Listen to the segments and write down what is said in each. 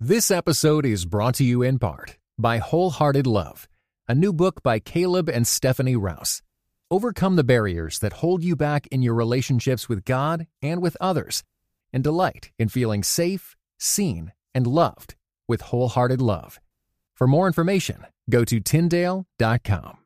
This episode is brought to you in part by Wholehearted Love, a new book by Caleb and Stephanie Rouse. Overcome the barriers that hold you back in your relationships with God and with others, and delight in feeling safe, seen, and loved with Wholehearted Love. For more information, go to Tyndale.com.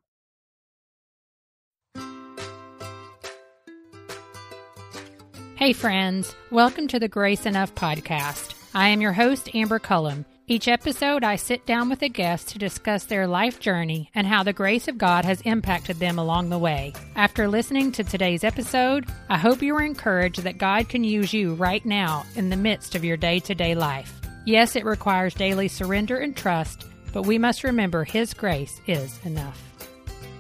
Hey, friends. Welcome to the Grace Enough podcast. I am your host, Amber Cullum. Each episode, I sit down with a guest to discuss their life journey and how the grace of God has impacted them along the way. After listening to today's episode, I hope you are encouraged that God can use you right now in the midst of your day to day life. Yes, it requires daily surrender and trust, but we must remember His grace is enough.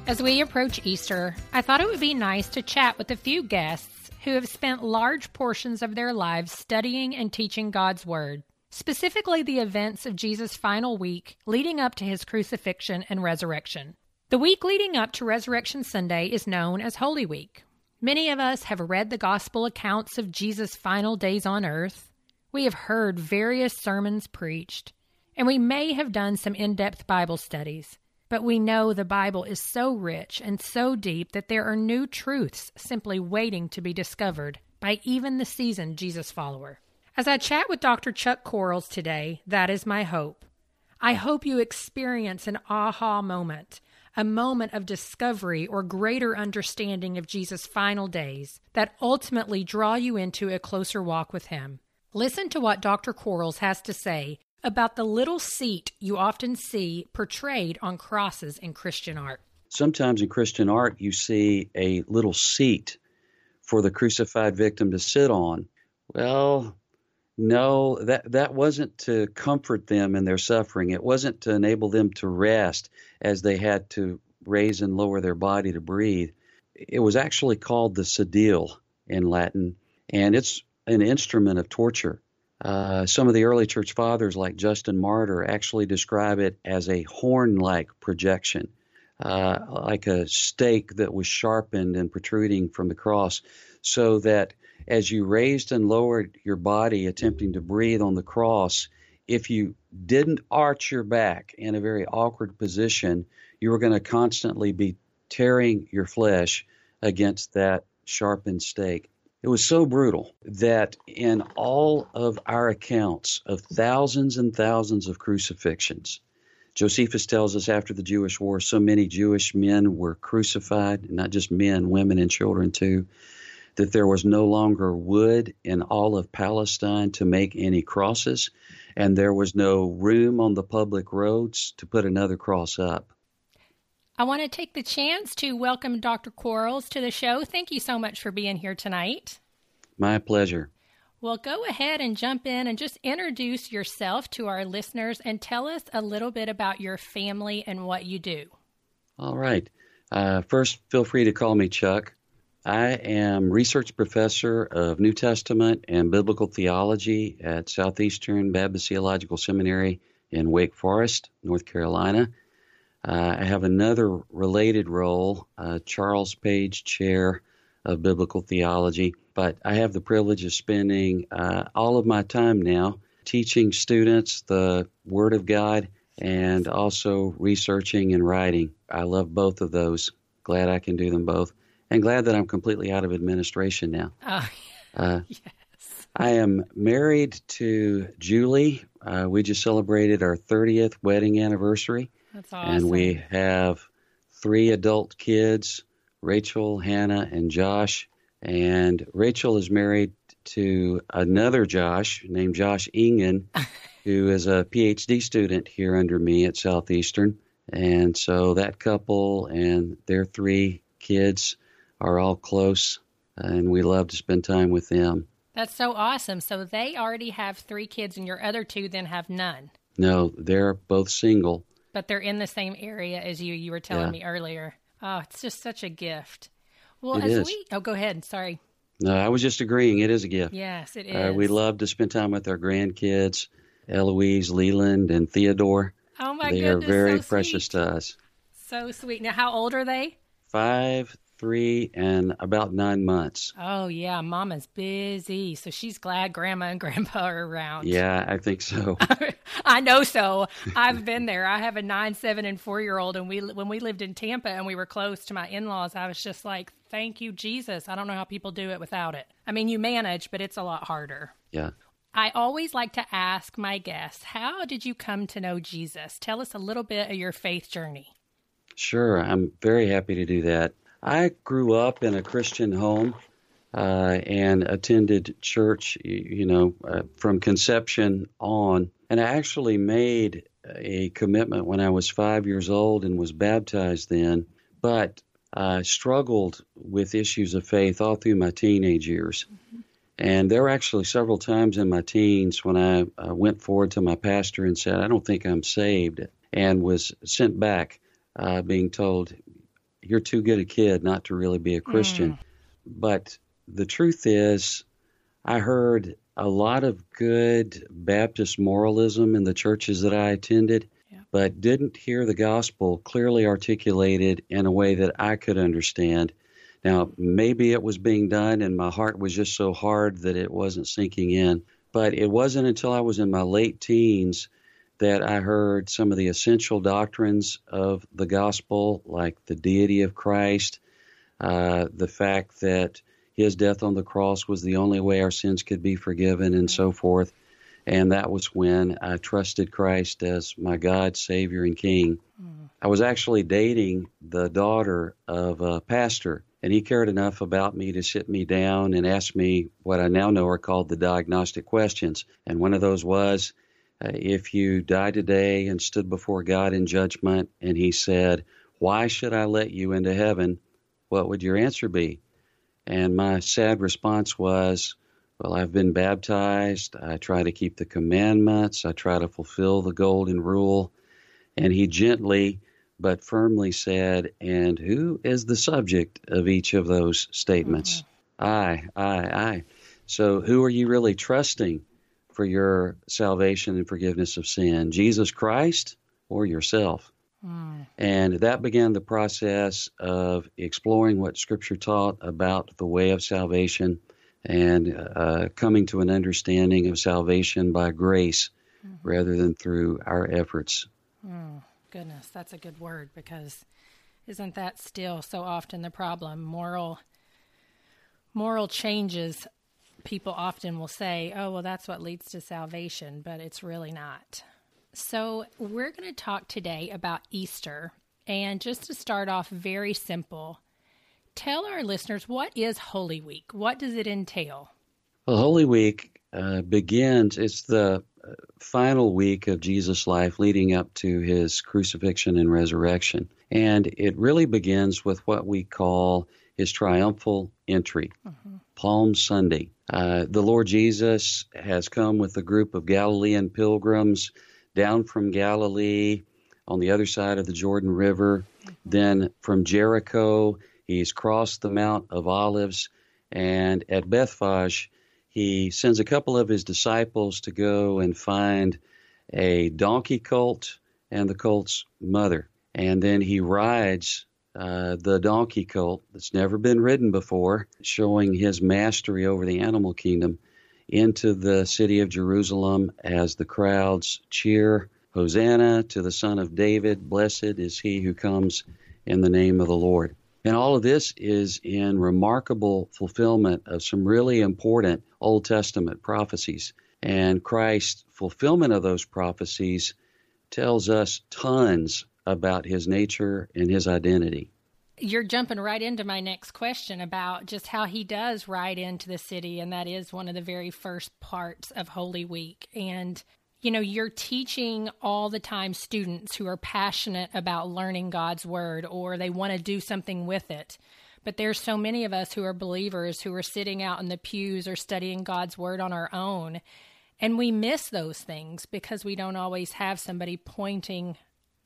As we approach Easter, I thought it would be nice to chat with a few guests who have spent large portions of their lives studying and teaching God's Word, specifically the events of Jesus' final week leading up to his crucifixion and resurrection. The week leading up to Resurrection Sunday is known as Holy Week. Many of us have read the gospel accounts of Jesus' final days on earth. We have heard various sermons preached, and we may have done some in depth Bible studies. But we know the Bible is so rich and so deep that there are new truths simply waiting to be discovered by even the seasoned Jesus follower. As I chat with Dr. Chuck Quarles today, that is my hope. I hope you experience an aha moment, a moment of discovery or greater understanding of Jesus' final days that ultimately draw you into a closer walk with Him. Listen to what Dr. Quarles has to say about the little seat you often see portrayed on crosses in Christian art. Sometimes in Christian art, you see a little seat for the crucified victim to sit on. Well, no, that, that wasn't to comfort them in their suffering. It wasn't to enable them to rest as they had to raise and lower their body to breathe. It was actually called the sedile in Latin, and it's an instrument of torture. Uh, some of the early church fathers, like Justin Martyr, actually describe it as a horn like projection, uh, like a stake that was sharpened and protruding from the cross, so that as you raised and lowered your body, attempting to breathe on the cross, if you didn't arch your back in a very awkward position, you were going to constantly be tearing your flesh against that sharpened stake. It was so brutal that in all of our accounts of thousands and thousands of crucifixions, Josephus tells us after the Jewish war, so many Jewish men were crucified, not just men, women, and children too, that there was no longer wood in all of Palestine to make any crosses, and there was no room on the public roads to put another cross up. I want to take the chance to welcome Dr. Quarles to the show. Thank you so much for being here tonight. My pleasure. Well, go ahead and jump in and just introduce yourself to our listeners and tell us a little bit about your family and what you do. All right. Uh, first, feel free to call me Chuck. I am research professor of New Testament and biblical theology at Southeastern Baptist Theological Seminary in Wake Forest, North Carolina. Uh, I have another related role, uh, Charles Page Chair of Biblical Theology, but I have the privilege of spending uh, all of my time now teaching students the Word of God and also researching and writing. I love both of those. Glad I can do them both, and glad that I'm completely out of administration now. Oh, yes. I am married to Julie. Uh, we just celebrated our 30th wedding anniversary. That's awesome. And we have three adult kids Rachel, Hannah, and Josh. And Rachel is married to another Josh named Josh Ingen, who is a PhD student here under me at Southeastern. And so that couple and their three kids are all close, and we love to spend time with them. That's so awesome. So they already have three kids, and your other two then have none. No, they're both single but they're in the same area as you. You were telling Yeah. me earlier. Oh, it's just such a gift. Well, It as is. we oh, go ahead. Sorry. No, I was just agreeing. It is a gift. Yes, it is. Uh, we love to spend time with our grandkids, Eloise, Leland, and Theodore. Oh my they goodness, are very so precious sweet. to us. So sweet. Now, how old are they? Five, three and about nine months. Oh, yeah. Mama's busy. So she's glad grandma and grandpa are around. Yeah, I think so. I know so. I've been there. I have a nine, seven, and four year old. And we, when we lived in Tampa and we were close to my in laws, I was just like, thank you, Jesus. I don't know how people do it without it. I mean, you manage, but it's a lot harder. Yeah. I always like to ask my guests, how did you come to know Jesus? Tell us a little bit of your faith journey. Sure, I'm very happy to do that. I grew up in a Christian home uh, and attended church, you know, uh, from conception on. And I actually made a commitment when I was five years old and was baptized then, but I struggled with issues of faith all through my teenage years. Mm-hmm. And there were actually several times in my teens when I uh, went forward to my pastor and said, I don't think I'm saved, and was sent back uh, being told, You're too good a kid not to really be a Christian. Mm. But the truth is, I heard a lot of good Baptist moralism in the churches that I attended, yeah. but didn't hear the gospel clearly articulated in a way that I could understand. Now, maybe it was being done and my heart was just so hard that it wasn't sinking in. But it wasn't until I was in my late teens that I heard some of the essential doctrines of the gospel, like the deity of Christ, uh, the fact that his death on the cross was the only way our sins could be forgiven, and so forth. And that was when I trusted Christ as my God, Savior, and King. Mm. I was actually dating the daughter of a pastor and he cared enough about me to sit me down and ask me what I now know are called the diagnostic questions. And one of those was, uh, if you died today and stood before God in judgment, and he said, Why should I let you into heaven? What would your answer be? And my sad response was, Well, I've been baptized. I try to keep the commandments. I try to fulfill the golden rule. And he gently but firmly said, and who is the subject of each of those statements? Mm-hmm. I, I, I. So who are you really trusting for your salvation and forgiveness of sin? Jesus Christ or yourself? Mm. And that began the process of exploring what Scripture taught about the way of salvation and uh, coming to an understanding of salvation by grace mm-hmm. rather than through our efforts. Mm goodness, that's a good word because isn't that still so often the problem? Moral moral changes people often will say, "Oh, well that's what leads to salvation," but it's really not. So, we're going to talk today about Easter, and just to start off very simple, tell our listeners what is Holy Week? What does it entail? Well, Holy Week uh, begins, it's the final week of Jesus' life leading up to his crucifixion and resurrection. And it really begins with what we call his triumphal entry, mm-hmm. Palm Sunday. Uh, the Lord Jesus has come with a group of Galilean pilgrims down from Galilee on the other side of the Jordan River. Mm-hmm. Then from Jericho, he's crossed the Mount of Olives. And at Bethphage, he sends a couple of his disciples to go and find a donkey colt and the colt's mother. And then he rides uh, the donkey colt that's never been ridden before, showing his mastery over the animal kingdom, into the city of Jerusalem as the crowds cheer, Hosanna to the Son of David, blessed is he who comes in the name of the Lord. And all of this is in remarkable fulfillment of some really important Old Testament prophecies. And Christ's fulfillment of those prophecies tells us tons about his nature and his identity. You're jumping right into my next question about just how he does ride into the city, and that is one of the very first parts of Holy Week. And you know, you're teaching all the time students who are passionate about learning God's word or they want to do something with it. But there's so many of us who are believers who are sitting out in the pews or studying God's word on our own. And we miss those things because we don't always have somebody pointing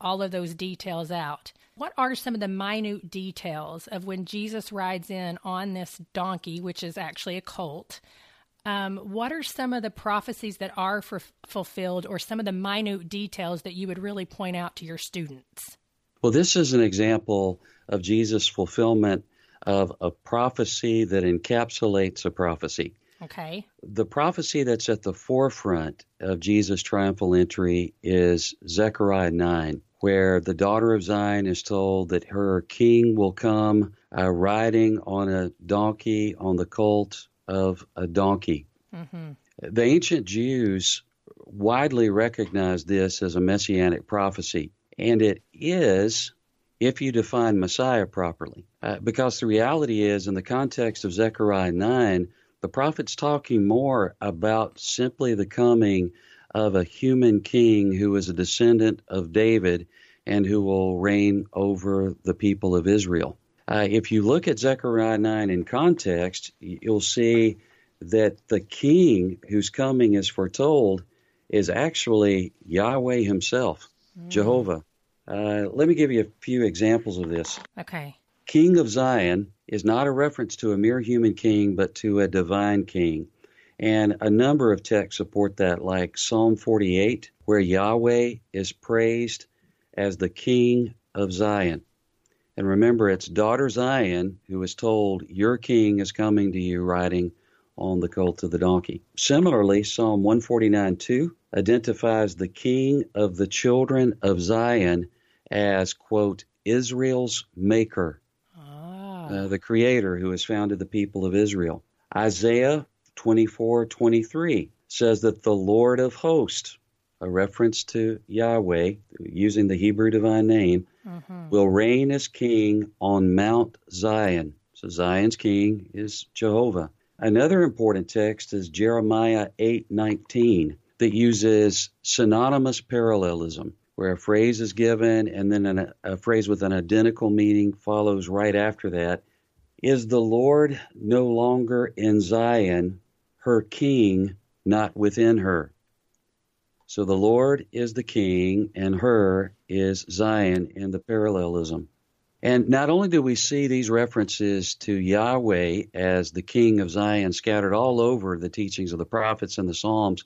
all of those details out. What are some of the minute details of when Jesus rides in on this donkey, which is actually a colt? Um, what are some of the prophecies that are for, fulfilled or some of the minute details that you would really point out to your students? Well, this is an example of Jesus' fulfillment of a prophecy that encapsulates a prophecy. Okay. The prophecy that's at the forefront of Jesus' triumphal entry is Zechariah 9, where the daughter of Zion is told that her king will come uh, riding on a donkey on the colt of a donkey. Mm-hmm. The ancient Jews widely recognized this as a messianic prophecy, and it is if you define Messiah properly. Uh, because the reality is, in the context of Zechariah 9, the prophet's talking more about simply the coming of a human king who is a descendant of David and who will reign over the people of Israel. Uh, if you look at Zechariah 9 in context, you'll see that the king whose coming is foretold is actually Yahweh himself, mm. Jehovah. Uh, let me give you a few examples of this. Okay. King of Zion is not a reference to a mere human king, but to a divine king. And a number of texts support that, like Psalm 48, where Yahweh is praised as the king of Zion. And remember, it's daughter Zion who is told, Your king is coming to you riding on the colt of the donkey. Similarly, Psalm 149 2 identifies the king of the children of Zion as, quote, Israel's maker. Uh, the creator who has founded the people of Israel. Isaiah 24 23 says that the Lord of hosts, a reference to Yahweh, using the Hebrew divine name, mm-hmm. will reign as king on Mount Zion. So Zion's king is Jehovah. Another important text is Jeremiah 8:19 that uses synonymous parallelism where a phrase is given and then an, a phrase with an identical meaning follows right after that. Is the Lord no longer in Zion, her king not within her? So the Lord is the king and her is Zion in the parallelism. And not only do we see these references to Yahweh as the King of Zion scattered all over the teachings of the prophets and the Psalms,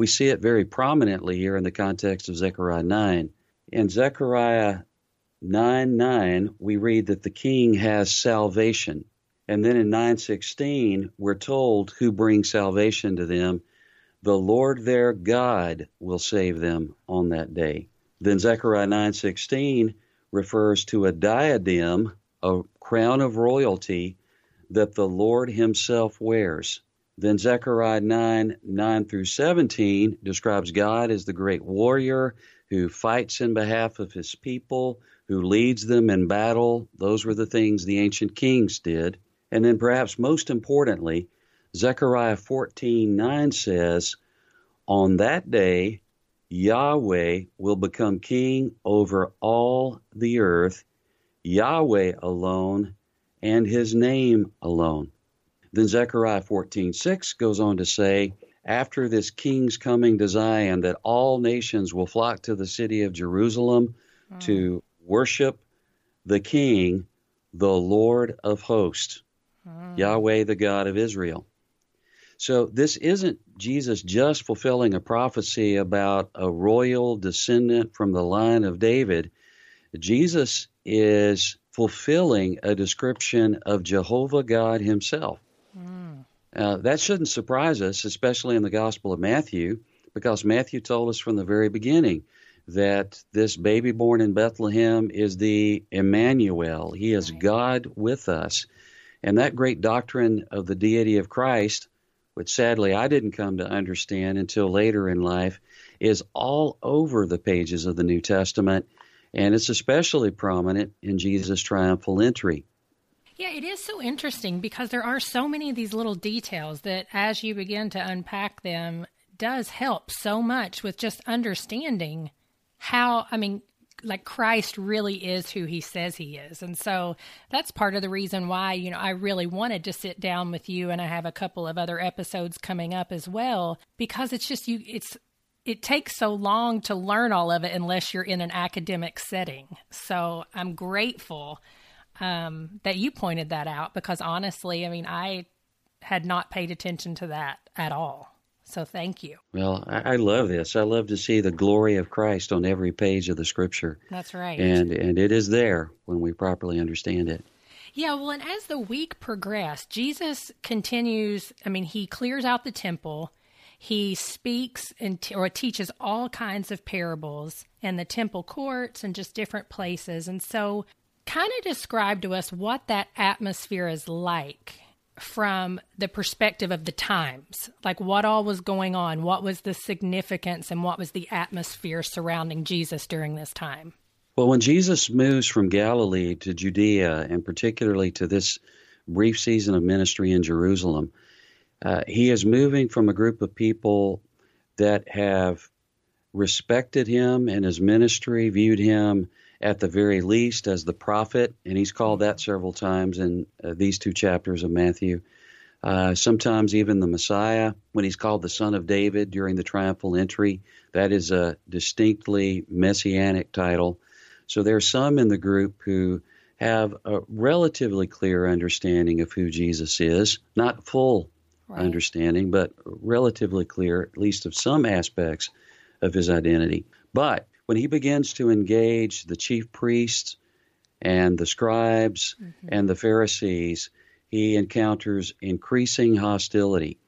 we see it very prominently here in the context of Zechariah 9. In Zechariah 9 9, we read that the king has salvation. And then in 916, we're told who brings salvation to them. The Lord their God will save them on that day. Then Zechariah 916 refers to a diadem, a crown of royalty that the Lord Himself wears. Then Zechariah 9 9 through 17 describes God as the great warrior who fights in behalf of His people, who leads them in battle. Those were the things the ancient kings did. And then, perhaps most importantly, Zechariah 14 9 says, On that day, Yahweh will become king over all the earth, Yahweh alone, and his name alone. Then Zechariah 14:6 goes on to say, after this king's coming to Zion, that all nations will flock to the city of Jerusalem mm. to worship the king, the Lord of hosts, mm. Yahweh, the God of Israel. So this isn't Jesus just fulfilling a prophecy about a royal descendant from the line of David. Jesus is fulfilling a description of Jehovah God himself. Mm. Uh, that shouldn't surprise us, especially in the Gospel of Matthew, because Matthew told us from the very beginning that this baby born in Bethlehem is the Emmanuel. He is right. God with us. And that great doctrine of the deity of Christ which sadly I didn't come to understand until later in life, is all over the pages of the New Testament, and it's especially prominent in Jesus' triumphal entry. Yeah, it is so interesting because there are so many of these little details that, as you begin to unpack them, does help so much with just understanding how, I mean, like Christ really is who he says he is. And so that's part of the reason why, you know, I really wanted to sit down with you and I have a couple of other episodes coming up as well because it's just you it's it takes so long to learn all of it unless you're in an academic setting. So I'm grateful um, that you pointed that out because honestly, I mean, I had not paid attention to that at all. So thank you. Well, I, I, love this. I love to see the glory of Christ on every page of the Scripture. That's right. And and it is there when we properly understand it. Yeah, well, and as the week progressed, Jesus continues. I mean, he clears out the temple. He speaks and t- or teaches all kinds of parables in the temple courts and just different places. And so, kind of describe to us what that atmosphere is like from the perspective of the times. Like what all was going on, what was the significance, and what was the atmosphere surrounding Jesus during this time. Well, when Jesus moves from Galilee to Judea, and particularly to this brief season of ministry in Jerusalem, uh, he is moving from a group of people that have respected him and his ministry, viewed him at the very least as the prophet, and he's called that several times in uh, these two chapters of Matthew. Uh, sometimes even the Messiah, when he's called the Son of David during the triumphal entry, that is a distinctly messianic title. So there are some in the group who have a relatively clear understanding of who Jesus is, not full right. understanding, but relatively clear, at least of some aspects of his identity. But when he begins to engage the chief priests and the scribes mm-hmm. and the Pharisees, he encounters increasing hostility.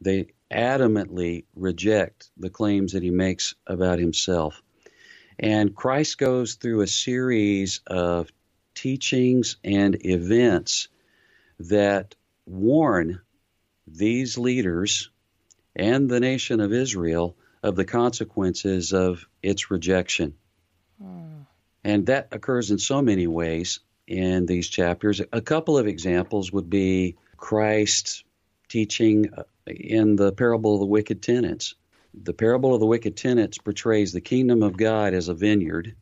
They adamantly reject the claims that he makes about himself. And Christ goes through a series of teachings and events that warn these leaders and the nation of Israel of the consequences of its rejection. Hmm. And that occurs in so many ways in these chapters. A couple of examples would be Christ teaching uh, in the parable of the wicked tenants. The parable of the wicked tenants portrays the kingdom of God as a vineyard.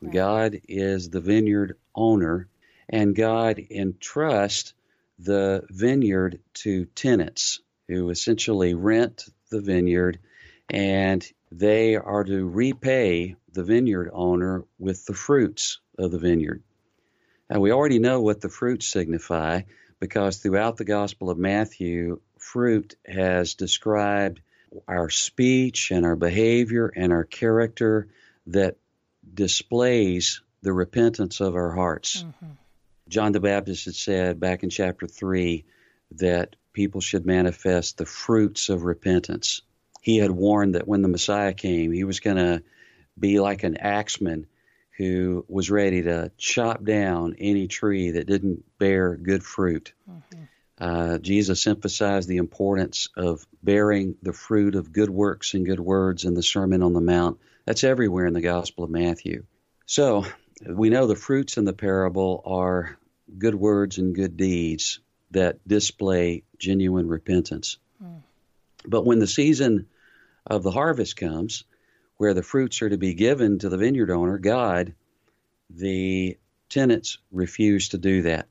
Right. God is the vineyard owner, and God entrusts the vineyard to tenants who essentially rent the vineyard and they are to repay the vineyard owner with the fruits of the vineyard. Now, we already know what the fruits signify because throughout the Gospel of Matthew, fruit has described our speech and our behavior and our character that displays the repentance of our hearts. Mm-hmm. John the Baptist had said back in chapter 3 that people should manifest the fruits of repentance he had warned that when the Messiah came, he was going to be like an axeman who was ready to chop down any tree that didn't bear good fruit. Mm-hmm. Uh, Jesus emphasized the importance of bearing the fruit of good works and good words in the Sermon on the Mount. That's everywhere in the Gospel of Matthew. So we know the fruits in the parable are good words and good deeds that display genuine repentance. Mm. But when the season of the harvest comes, where the fruits are to be given to the vineyard owner, God, the tenants refuse to do that.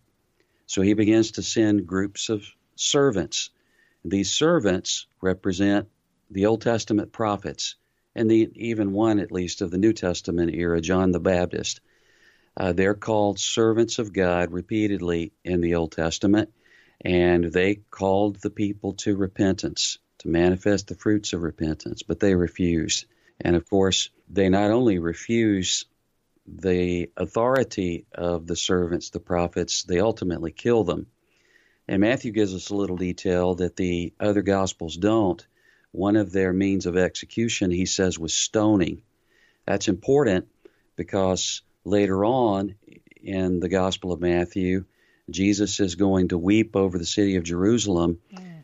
So he begins to send groups of servants. These servants represent the Old Testament prophets, and the, even one at least of the New Testament era, John the Baptist. Uh, they're called servants of God repeatedly in the Old Testament, and they called the people to repentance to manifest the fruits of repentance, but they refuse. And of course, they not only refuse the authority of the servants, the prophets, they ultimately kill them. And Matthew gives us a little detail that the other gospels don't. One of their means of execution, he says, was stoning. That's important because later on in the Gospel of Matthew, Jesus is going to weep over the city of Jerusalem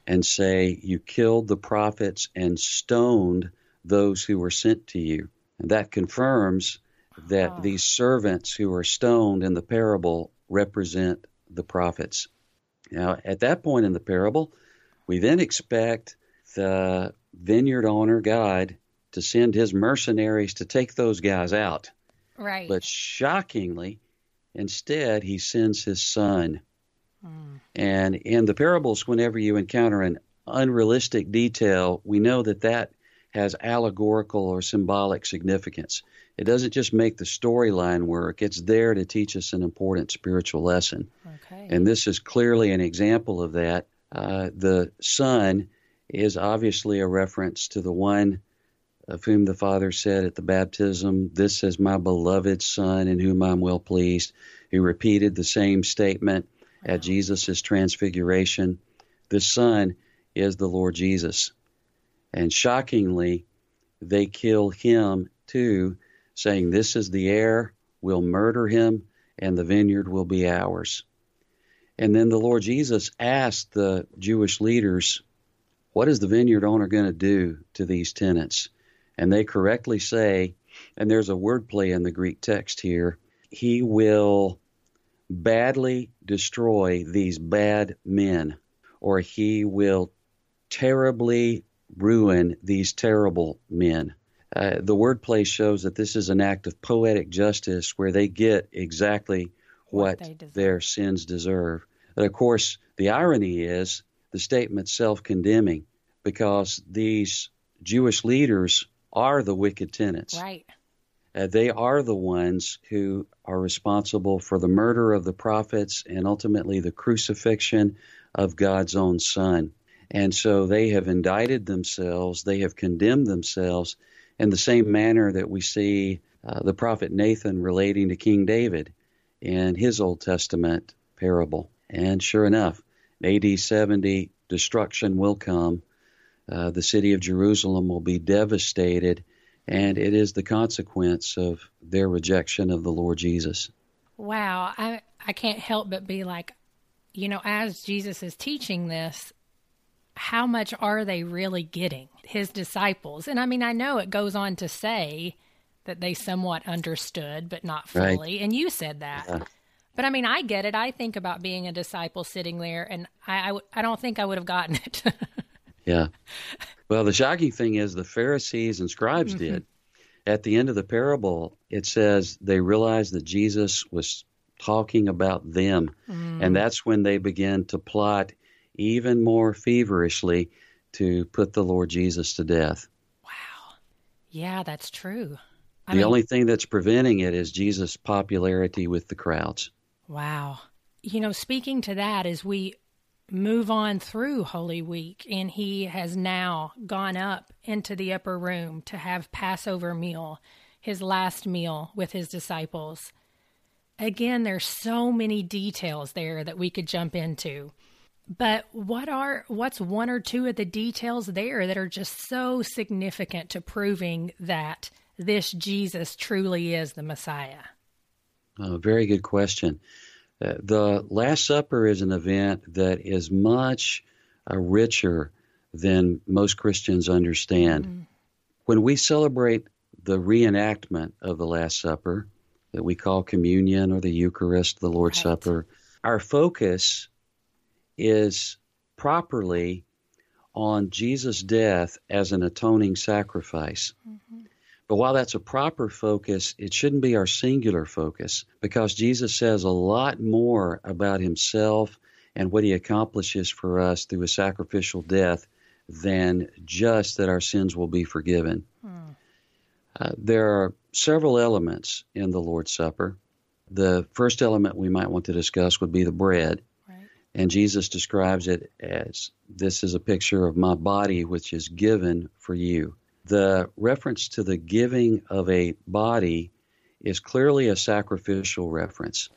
and say, You killed the prophets and stoned those who were sent to you. And that confirms that oh. these servants who are stoned in the parable represent the prophets. Now, at that point in the parable, we then expect the vineyard owner, God, to send his mercenaries to take those guys out. Right. But shockingly, instead, he sends his son and in the parables, whenever you encounter an unrealistic detail, we know that that has allegorical or symbolic significance. It doesn't just make the storyline work, it's there to teach us an important spiritual lesson. Okay. And this is clearly an example of that. Uh, the Son is obviously a reference to the one of whom the Father said at the baptism, This is my beloved Son in whom I'm well pleased. He repeated the same statement at Jesus' transfiguration. The Son is the Lord Jesus. And shockingly, they kill him too, saying, This is the heir, we'll murder him, and the vineyard will be ours. And then the Lord Jesus asked the Jewish leaders, What is the vineyard owner going to do to these tenants? And they correctly say, and there's a wordplay in the Greek text here, He will badly destroy these bad men, or He will terribly ruin these terrible men. Uh, the wordplay shows that this is an act of poetic justice where they get exactly what, what their sins deserve. But of course, the irony is the statement self condemning because these Jewish leaders are the wicked tenants. Right. Uh, they are the ones who are responsible for the murder of the prophets and ultimately the crucifixion of God's own Son. And so they have indicted themselves, they have condemned themselves in the same manner that we see uh, the prophet Nathan relating to King David in his Old Testament parable. And sure enough, AD 70, destruction will come. Uh, the city of Jerusalem will be devastated, and it is the consequence of their rejection of the Lord Jesus. Wow. I, I can't help but be like, you know, as Jesus is teaching this, how much are they really getting, his disciples? And I mean, I know it goes on to say that they somewhat understood, but not fully. Right. And you said that. Yeah. But I mean, I get it. I think about being a disciple sitting there, and I, I, I don't think I would have gotten it. yeah. Well, the shocking thing is the Pharisees and scribes mm-hmm. did. At the end of the parable, it says they realized that Jesus was talking about them. Mm. And that's when they began to plot even more feverishly to put the Lord Jesus to death. Wow. Yeah, that's true. I the mean, only thing that's preventing it is Jesus' popularity with the crowds. Wow. You know, speaking to that, as we move on through Holy Week, and he has now gone up into the upper room to have Passover meal, his last meal with his disciples. Again, there's so many details there that we could jump into. But what are what's one or two of the details there that are just so significant to proving that this Jesus truly is the Messiah? Oh, very good question. Uh, the Last Supper is an event that is much uh, richer than most Christians understand. Mm-hmm. When we celebrate the reenactment of the Last Supper, that we call communion or the Eucharist, the Lord's right. Supper, our focus is properly on Jesus' death as an atoning sacrifice. Mm-hmm. But while that's a proper focus, it shouldn't be our singular focus because Jesus says a lot more about himself and what he accomplishes for us through a sacrificial death than just that our sins will be forgiven. Hmm. Uh, there are several elements in the Lord's Supper. The first element we might want to discuss would be the bread. Right. And Jesus describes it as this is a picture of my body, which is given for you. The reference to the giving of a body is clearly a sacrificial reference.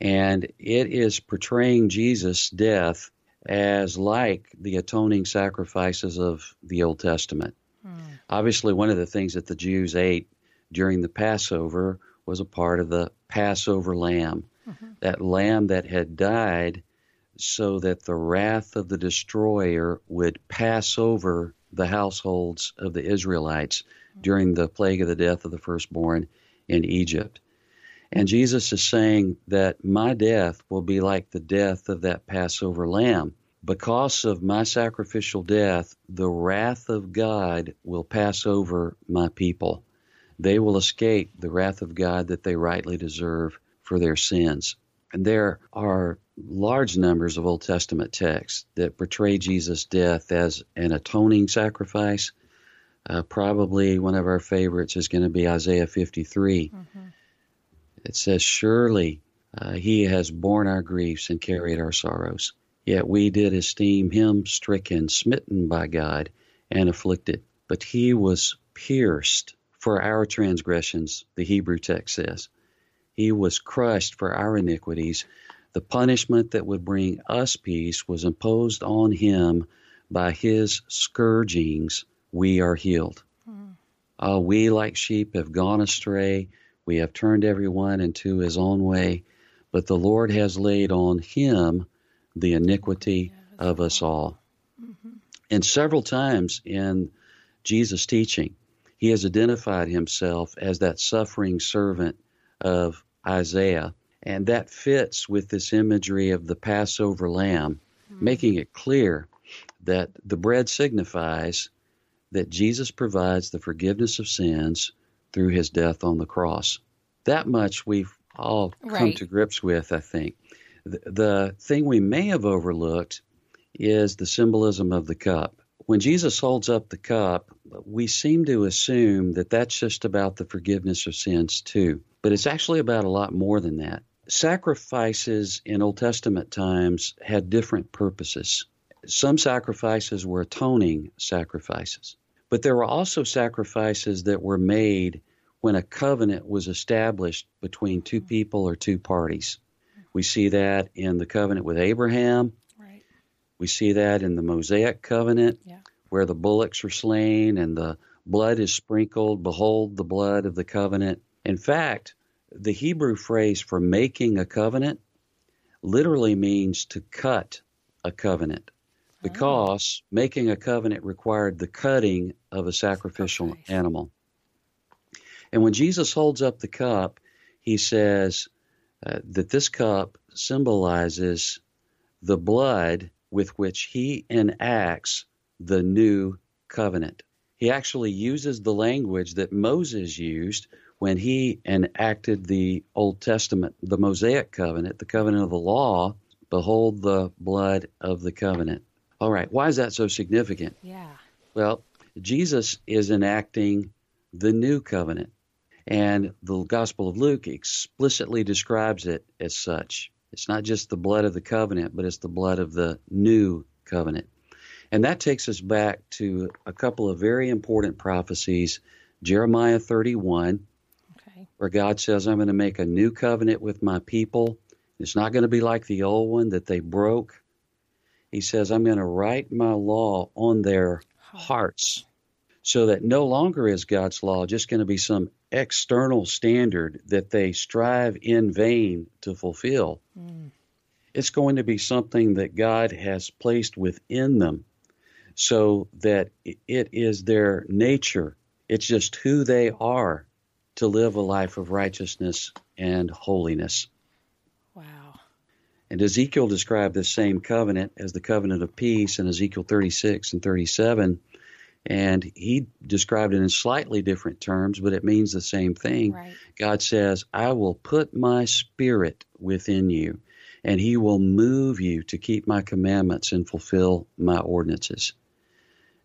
And it is portraying Jesus' death as like the atoning sacrifices of the Old Testament. Hmm. Obviously, one of the things that the Jews ate during the Passover was a part of the Passover lamb, mm-hmm. that lamb that had died so that the wrath of the destroyer would pass over the households of the Israelites mm-hmm. during the plague of the death of the firstborn in Egypt. And Jesus is saying that my death will be like the death of that Passover lamb. Because of my sacrificial death, the wrath of God will pass over my people. They will escape the wrath of God that they rightly deserve for their sins. And there are large numbers of Old Testament texts that portray Jesus' death as an atoning sacrifice. Uh, probably one of our favorites is going to be Isaiah 53. Mm-hmm. It says, Surely uh, he has borne our griefs and carried our sorrows. Yet we did esteem him stricken, smitten by God, and afflicted. But he was pierced for our transgressions, the Hebrew text says. He was crushed for our iniquities. The punishment that would bring us peace was imposed on him by his scourgings. We are healed. Mm. Uh, we, like sheep, have gone astray. We have turned everyone into his own way. But the Lord has laid on him the iniquity of us all. Mm-hmm. And several times in Jesus' teaching, he has identified himself as that suffering servant of Isaiah. And that fits with this imagery of the Passover lamb, mm-hmm. making it clear that the bread signifies that Jesus provides the forgiveness of sins through his death on the cross. That much we've all come to grips with, I think. The, the thing we may have overlooked is the symbolism of the cup. When Jesus holds up the cup, we seem to assume that that's just about the forgiveness of sins, too. But it's actually about a lot more than that. Sacrifices in Old Testament times had different purposes. Some sacrifices were atoning sacrifices, but there were also sacrifices that were made when a covenant was established between two people or two parties. We see that in the covenant with Abraham. We see that in the Mosaic covenant, yeah. where the bullocks are slain and the blood is sprinkled. Behold, the blood of the covenant. In fact, the Hebrew phrase for making a covenant literally means to cut a covenant because oh. making a covenant required the cutting of a sacrificial animal. And when Jesus holds up the cup, he says uh, that this cup symbolizes the blood with which he enacts the new covenant. He actually uses the language that Moses used when he enacted the Old Testament, the Mosaic covenant, the covenant of the law. Behold the blood of the covenant. All right, why is that so significant? Yeah. Well, Jesus is enacting the new covenant. And the Gospel of Luke explicitly describes it as such. It's not just the blood of the covenant, but it's the blood of the new covenant. And that takes us back to a couple of very important prophecies Jeremiah 31, okay. where God says, I'm going to make a new covenant with my people. It's not going to be like the old one that they broke. He says, I'm going to write my law on their hearts so that no longer is God's law just going to be some external standard that they strive in vain to fulfill. Mm. It's going to be something that God has placed within them so that it is their nature. It's just who they are to live a life of righteousness and holiness. Wow. And Ezekiel described this same covenant as the covenant of peace in Ezekiel 36 and 37 and he described it in slightly different terms, but it means the same thing. Right. God says, I will put my spirit within you, and he will move you to keep my commandments and fulfill my ordinances.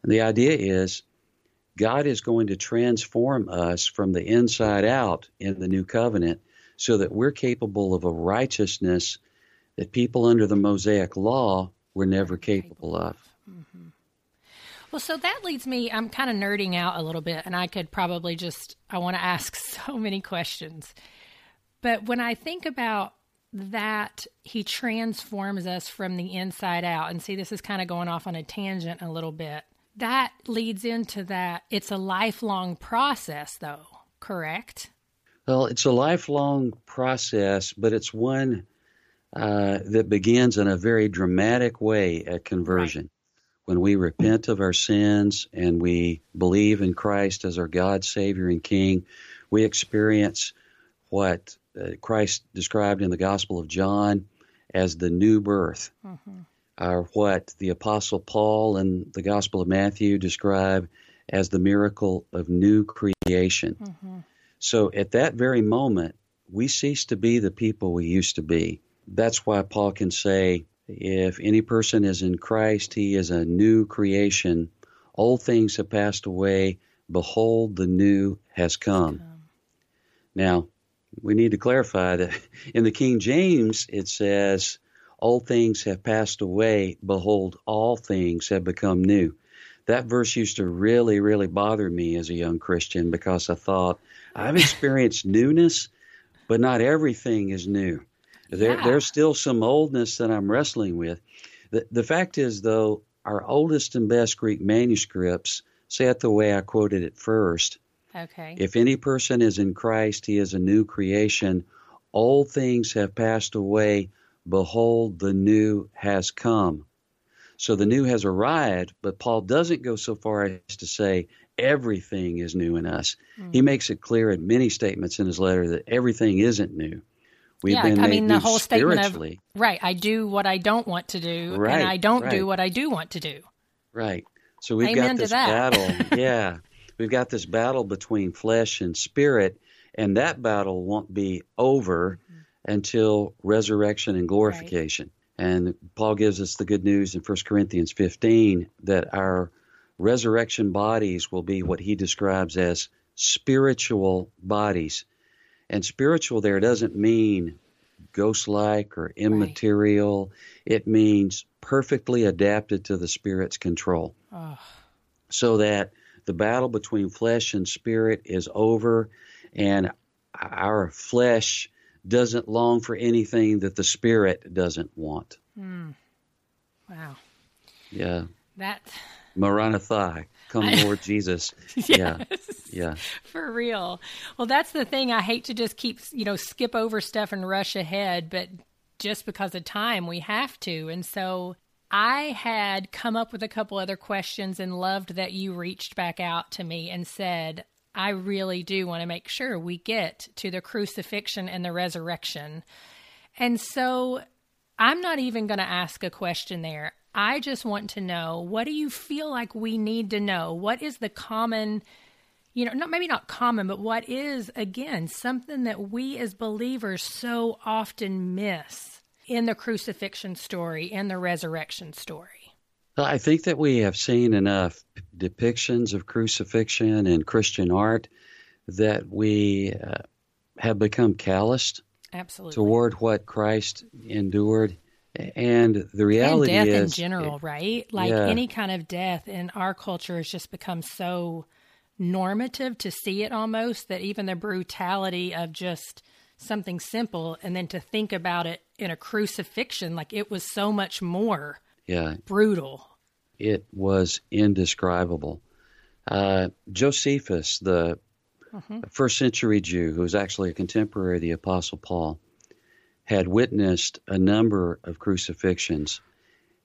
And the idea is God is going to transform us from the inside out in the new covenant so that we're capable of a righteousness that people under the Mosaic law were never capable of. Mm-hmm. Well, so that leads me, I'm kind of nerding out a little bit, and I could probably just, I want to ask so many questions. But when I think about that, he transforms us from the inside out. And see, this is kind of going off on a tangent a little bit. That leads into that. It's a lifelong process, though, correct? Well, it's a lifelong process, but it's one uh, that begins in a very dramatic way at conversion. Right when we repent of our sins and we believe in Christ as our God, Savior, and King, we experience what uh, Christ described in the Gospel of John as the new birth, mm-hmm. or what the Apostle Paul in the Gospel of Matthew describe as the miracle of new creation. Mm-hmm. So at that very moment, we cease to be the people we used to be. That's why Paul can say, if any person is in Christ, he is a new creation. Old things have passed away. Behold, the new has come. Now, we need to clarify that in the King James, it says, Old things have passed away. Behold, all things have become new. That verse used to really, really bother me as a young Christian because I thought, I've experienced newness, but not everything is new. There, Yeah. There's still some oldness that I'm wrestling with. The, the fact is, though, our oldest and best Greek manuscripts say it the way I quoted it first. Okay. If any person is in Christ, he is a new creation. Old things have passed away. Behold, the new has come. So the new has arrived, but Paul doesn't go so far as to say everything is new in us. Hmm. He makes it clear in many statements in his letter that everything isn't new. We've Yeah, been I mean, the whole statement of- right. I do what I don't want to do, Right, and I don't right. do what I do want to do. Right. So we've Amen got this battle. yeah. We've got this battle between flesh and spirit, and that battle won't be over mm-hmm. until resurrection and glorification. And Paul gives us the good news in 1 Corinthians 15 that our resurrection bodies will be what he describes as spiritual bodies. And spiritual there doesn't mean ghost like or immaterial. It means perfectly adapted to the Spirit's control. Oh, So that the battle between flesh and spirit is over, and our flesh doesn't long for anything that the Spirit doesn't want. hmm. wow. Yeah. That Maranatha, come I- Lord Jesus. Yes. Yeah. For real. Well, that's the thing. I hate to just keep, you know, skip over stuff and rush ahead, but just because of time, we have to. And so I had come up with a couple other questions and loved that you reached back out to me and said, I really do want to make sure we get to the crucifixion and the resurrection. And so I'm not even going to ask a question there. I just want to know what do you feel like we need to know? What is the common, you know, not maybe not common, but what is again something that we as believers so often miss in the crucifixion story, and the resurrection story? I think that we have seen enough depictions of crucifixion in Christian art that we uh, have become calloused Absolutely. toward what Christ endured. And the and reality death in is, general, right? Like yeah. any kind of death in our culture has just become so normative to see it almost that even the brutality of just something simple and then to think about it in a crucifixion, like it was so much more yeah, brutal. it was indescribable. Uh, Josephus, the first century Jew, who was actually a contemporary of the Apostle Paul, had witnessed a number of crucifixions.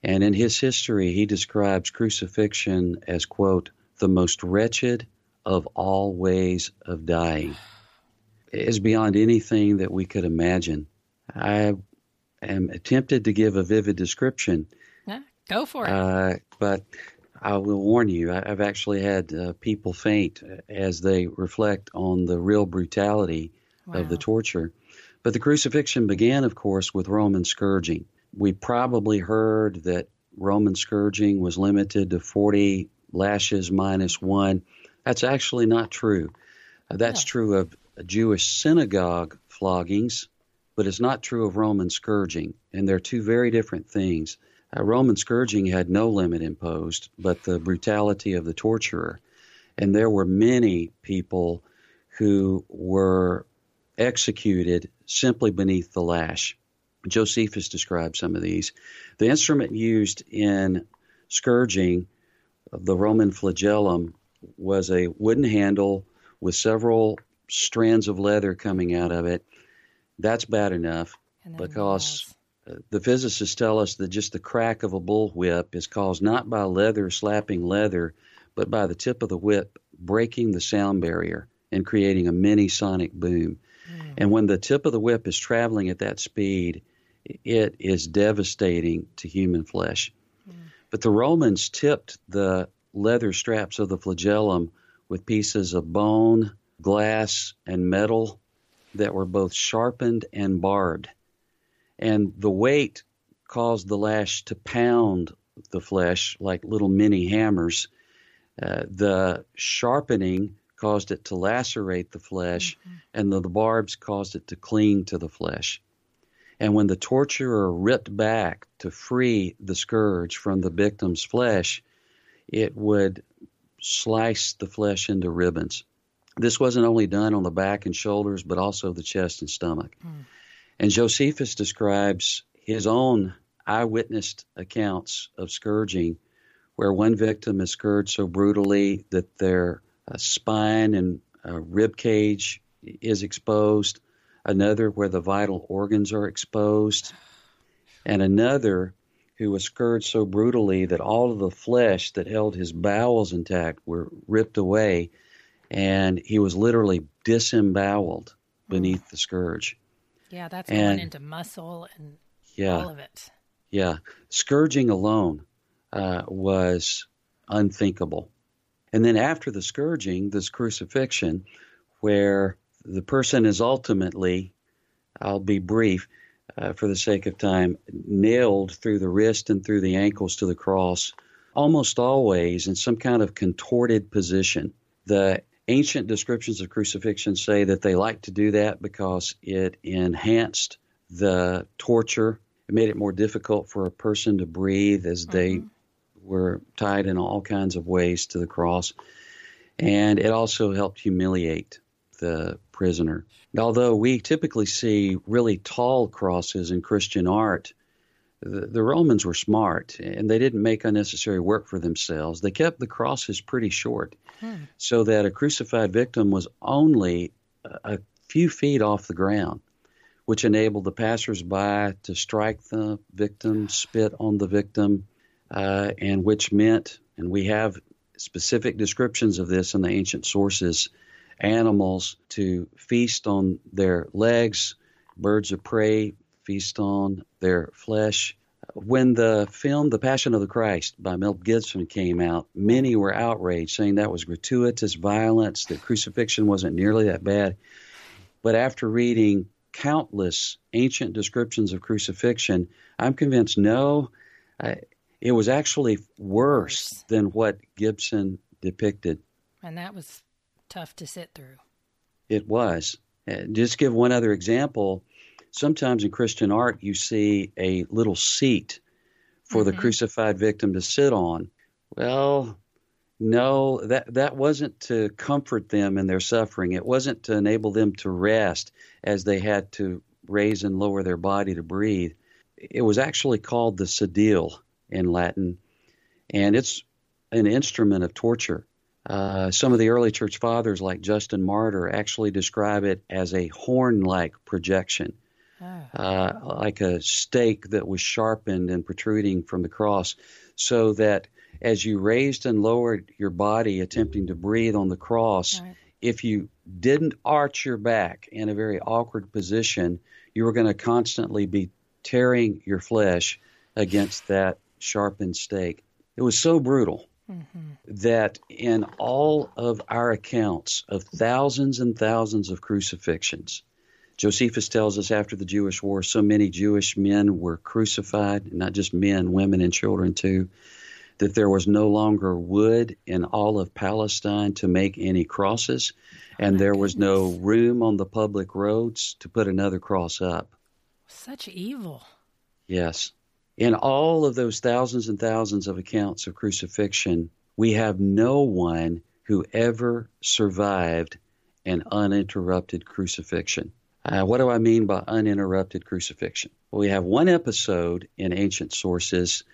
And in his history, he describes crucifixion as, quote, the most wretched of all ways of dying. is beyond anything that we could imagine. I am tempted to give a vivid description, Yeah, go for it. uh, but I will warn you, I've actually had uh, people faint as they reflect on the real brutality of the torture. But the crucifixion began, of course, with Roman scourging. We probably heard that Roman scourging was limited to 40 lashes minus one. That's actually not true. Uh, that's Yeah. true of Jewish synagogue floggings, but it's not true of Roman scourging. And they're two very different things. Uh, Roman scourging had no limit imposed, but the brutality of the torturer. And there were many people who were executed simply beneath the lash. Josephus described some of these. The instrument used in scourging, the Roman flagellum, was a wooden handle with several strands of leather coming out of it. That's bad enough because uh, the physicists tell us that just the crack of a bullwhip is caused not by leather slapping leather, but by the tip of the whip breaking the sound barrier and creating a mini sonic boom. And when the tip of the whip is traveling at that speed, it is devastating to human flesh. But the Romans tipped the leather straps of the flagellum with pieces of bone, glass, and metal that were both sharpened and barbed. And the weight caused the lash to pound the flesh like little mini hammers. Uh, the sharpening caused it to lacerate the flesh, and the, the barbs caused it to cling to the flesh. And when the torturer ripped back to free the scourge from the victim's flesh, it would slice the flesh into ribbons. This wasn't only done on the back and shoulders, but also the chest and stomach. And Josephus describes his own eyewitness accounts of scourging, where one victim is scourged so brutally that their uh, spine and uh, rib cage is exposed, another where the vital organs are exposed, and another who was scourged so brutally that all of the flesh that held his bowels intact were ripped away, and he was literally disemboweled beneath the scourge. Yeah, that's and, going into muscle and yeah, all of it. Yeah, scourging alone uh, was unthinkable. And then after the scourging, this crucifixion, where the person is ultimately, I'll be brief uh, for the sake of time, nailed through the wrist and through the ankles to the cross, almost always in some kind of contorted position. The ancient descriptions of crucifixion say that they liked to do that because it enhanced the torture. It made it more difficult for a person to breathe as they mm-hmm. were tied in all kinds of ways to the cross. And it also helped humiliate the prisoner. Although we typically see really tall crosses in Christian art, the, the, Romans were smart and they didn't make unnecessary work for themselves. They kept the crosses pretty short hmm. so that a crucified victim was only a, a few feet off the ground, which enabled the passersby to strike the victim, spit on the victim, uh, and which meant, and we have specific descriptions of this in the ancient sources, animals to feast on their legs, birds of prey feast on their flesh. When the film The Passion of the Christ by Mel Gibson came out, many were outraged, saying that was gratuitous violence, that crucifixion wasn't nearly that bad. But after reading countless ancient descriptions of crucifixion, I'm convinced no, it was actually worse than what Gibson depicted. And that was tough to sit through. It was. Uh, just give one other example. Sometimes in Christian art, you see a little seat for mm-hmm. the crucified victim to sit on. Well, no, that that wasn't to comfort them in their suffering. It wasn't to enable them to rest as they had to raise and lower their body to breathe. It was actually called the sedile in Latin, and it's an instrument of torture. Uh, some of the early church fathers, like Justin Martyr, actually describe it as a horn like projection, ah. uh, like a stake that was sharpened and protruding from the cross, so that as you raised and lowered your body, attempting to breathe on the cross, right. if you didn't arch your back in a very awkward position, you were going to constantly be tearing your flesh against that sharpened stake. It was so brutal mm-hmm. that in all of our accounts of thousands and thousands of crucifixions, Josephus tells us after the Jewish war, so many Jewish men were crucified, not just men, women, and children too, that there was no longer wood in all of Palestine to make any crosses, and there was no room on the public roads to put another cross up. Such evil. Yes. In all of those thousands and thousands of accounts of crucifixion, we have no one who ever survived an uninterrupted crucifixion. Uh, what do I mean by uninterrupted crucifixion? Well, we have one episode in ancient sources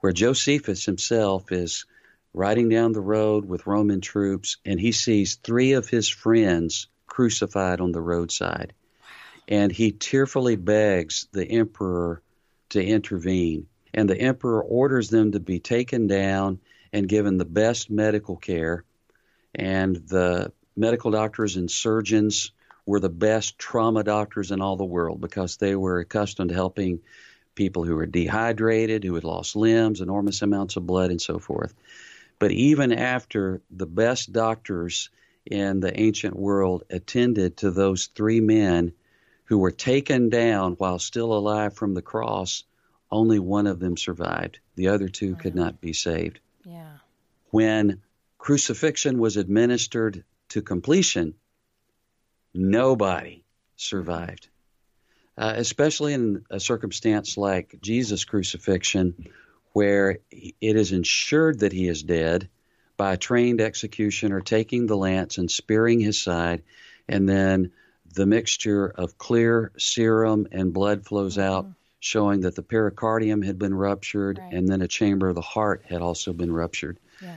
where Josephus himself is riding down the road with Roman troops and he sees three of his friends crucified on the roadside. And he tearfully begs the emperor to intervene. And the emperor orders them to be taken down and given the best medical care. And the medical doctors and surgeons were the best trauma doctors in all the world because they were accustomed to helping people who were dehydrated, who had lost limbs, enormous amounts of blood, and so forth. But even after the best doctors in the ancient world attended to those three men who were taken down while still alive from the cross, only one of them survived. The other 2 could not be saved. Yeah. When crucifixion was administered to completion, nobody survived. Uh, especially in a circumstance like Jesus' crucifixion, where it is ensured that he is dead by a trained executioner taking the lance and spearing his side, and then the mixture of clear serum and blood flows mm-hmm. out, showing that the pericardium had been ruptured right. and then a chamber of the heart had also been ruptured. Yeah.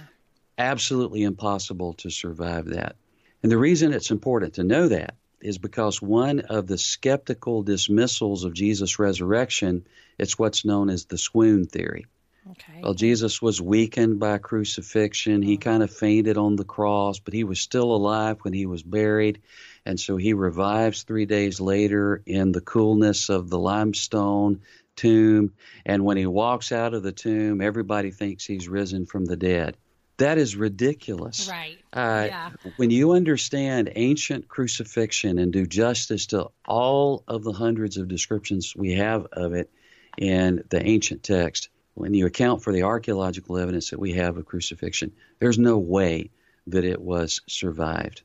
Absolutely impossible to survive that. And the reason it's important to know that is because one of the skeptical dismissals of Jesus' resurrection, it's what's known as the swoon theory. Okay. Well, Jesus was weakened by crucifixion. He oh. kind of fainted on the cross, but he was still alive when he was buried. And so he revives three days later in the coolness of the limestone tomb. And when he walks out of the tomb, everybody thinks he's risen from the dead. That is ridiculous. Right. Uh, yeah. When you understand ancient crucifixion and do justice to all of the hundreds of descriptions we have of it in the ancient text, when you account for the archaeological evidence that we have of crucifixion, there's no way that it was survived.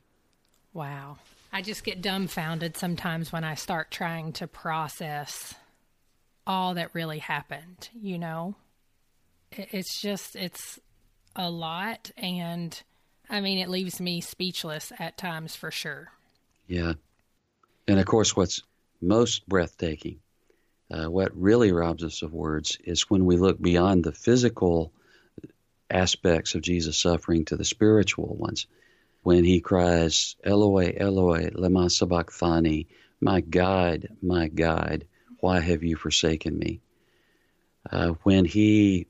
Wow. I just get dumbfounded sometimes when I start trying to process all that really happened, you know? It's just, it's a lot. And I mean, it leaves me speechless at times for sure. Yeah. And of course, what's most breathtaking uh, what really robs us of words is when we look beyond the physical aspects of Jesus' suffering to the spiritual ones. When he cries, Eloi, Eloi, lema sabachthani, my God, my God, why have you forsaken me? Uh, when he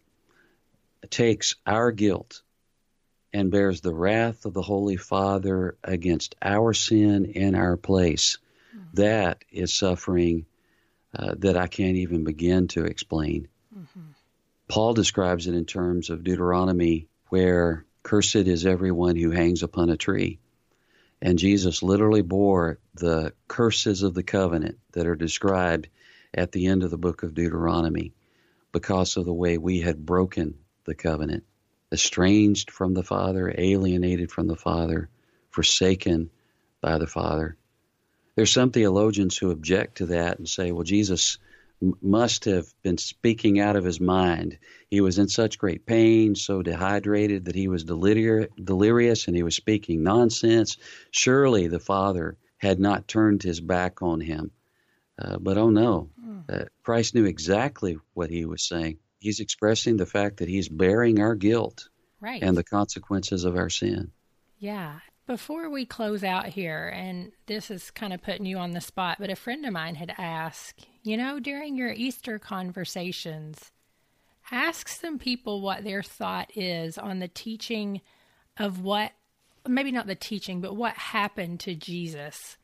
takes our guilt and bears the wrath of the Holy Father against our sin in our place, mm-hmm. that is suffering uh, that I can't even begin to explain. Mm-hmm. Paul describes it in terms of Deuteronomy, where cursed is everyone who hangs upon a tree. And Jesus literally bore the curses of the covenant that are described at the end of the book of Deuteronomy because of the way we had broken the covenant, estranged from the Father, alienated from the Father, forsaken by the Father. There's some theologians who object to that and say, well, Jesus must have been speaking out of his mind. He was in such great pain, so dehydrated that he was delir- delirious and he was speaking nonsense. Surely the Father had not turned his back on him. Uh, but oh no, hmm. uh, Christ knew exactly what he was saying. He's expressing the fact that he's bearing our guilt right. and the consequences of our sin. Yeah. Before we close out here, and this is kind of putting you on the spot, but a friend of mine had asked, you know, during your Easter conversations, ask some people what their thought is on the teaching of what, maybe not the teaching, but what happened to Jesus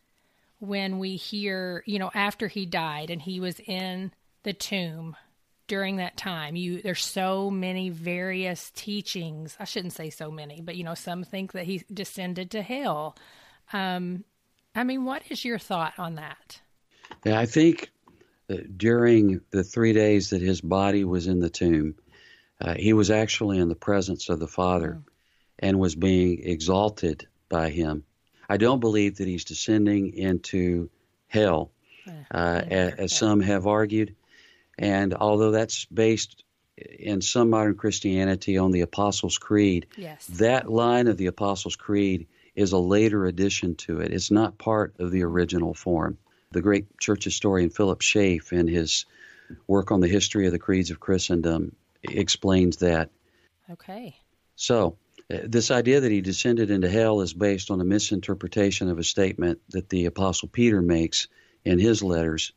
when we hear, you know, after he died and he was in the tomb during that time you there's so many various teachings. I shouldn't say so many but you know some think that he descended to hell. Um, i mean what is your thought on that? Yeah i think during the three days that his body was in the tomb uh, he was actually in the presence of the father mm. and was being exalted by him. I don't believe that he's descending into hell. Uh, as, as some have argued and although that's based in some modern Christianity on the Apostles' Creed, yes. that line of the Apostles' Creed is a later addition to it. It's not part of the original form. The great church historian Philip Schaff, in his work on the history of the creeds of Christendom, explains that. Okay. So, uh, this idea that he descended into hell is based on a misinterpretation of a statement that the Apostle Peter makes in his letters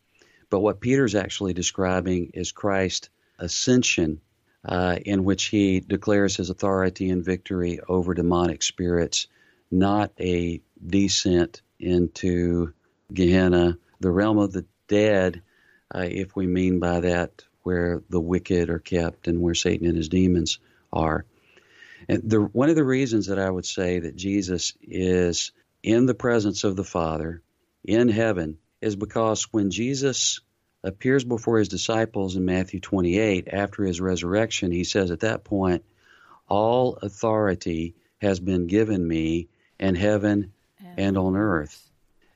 but what Peter's actually describing is Christ's ascension, uh, in which he declares his authority and victory over demonic spirits, not a descent into Gehenna, the realm of the dead, uh, if we mean by that where the wicked are kept and where Satan and his demons are. And the, one of the reasons that I would say that Jesus is in the presence of the Father in heaven is because when Jesus appears before his disciples in Matthew 28 after his resurrection, he says at that point, All authority has been given me in heaven and on earth.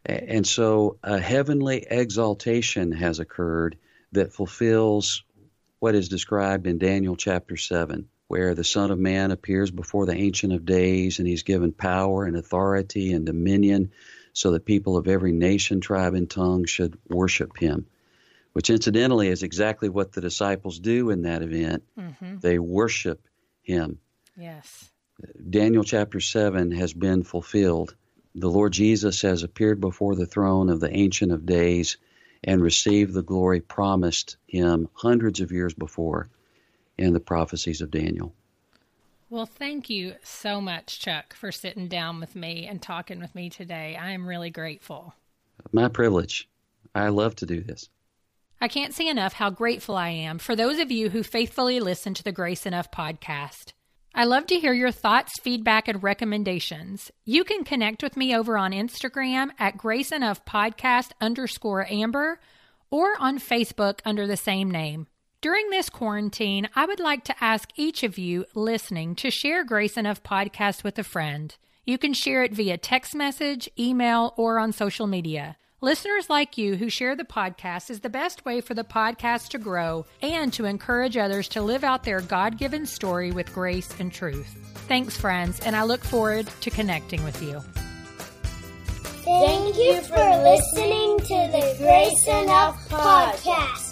And so a heavenly exaltation has occurred that fulfills what is described in Daniel chapter 7, where the Son of Man appears before the Ancient of Days and he's given power and authority and dominion so that people of every nation, tribe, and tongue should worship him, which incidentally is exactly what the disciples do in that event. Mm-hmm. They worship him. Yes. Daniel chapter 7 has been fulfilled. The Lord Jesus has appeared before the throne of the Ancient of Days and received the glory promised him hundreds of years before in the prophecies of Daniel. Well, thank you so much, Chuck, for sitting down with me and talking with me today. I am really grateful. My privilege. I love to do this. I can't say enough how grateful I am for those of you who faithfully listen to the Grace Enough podcast. I love to hear your thoughts, feedback, and recommendations. You can connect with me over on Instagram at Grace Enough Podcast underscore Amber or on Facebook under the same name. During this quarantine, I would like to ask each of you listening to share Grace Enough Podcast with a friend. You can share it via text message, email, or on social media. Listeners like you who share the podcast is the best way for the podcast to grow and to encourage others to live out their God given story with grace and truth. Thanks, friends, and I look forward to connecting with you. Thank you for listening to the Grace Enough podcast.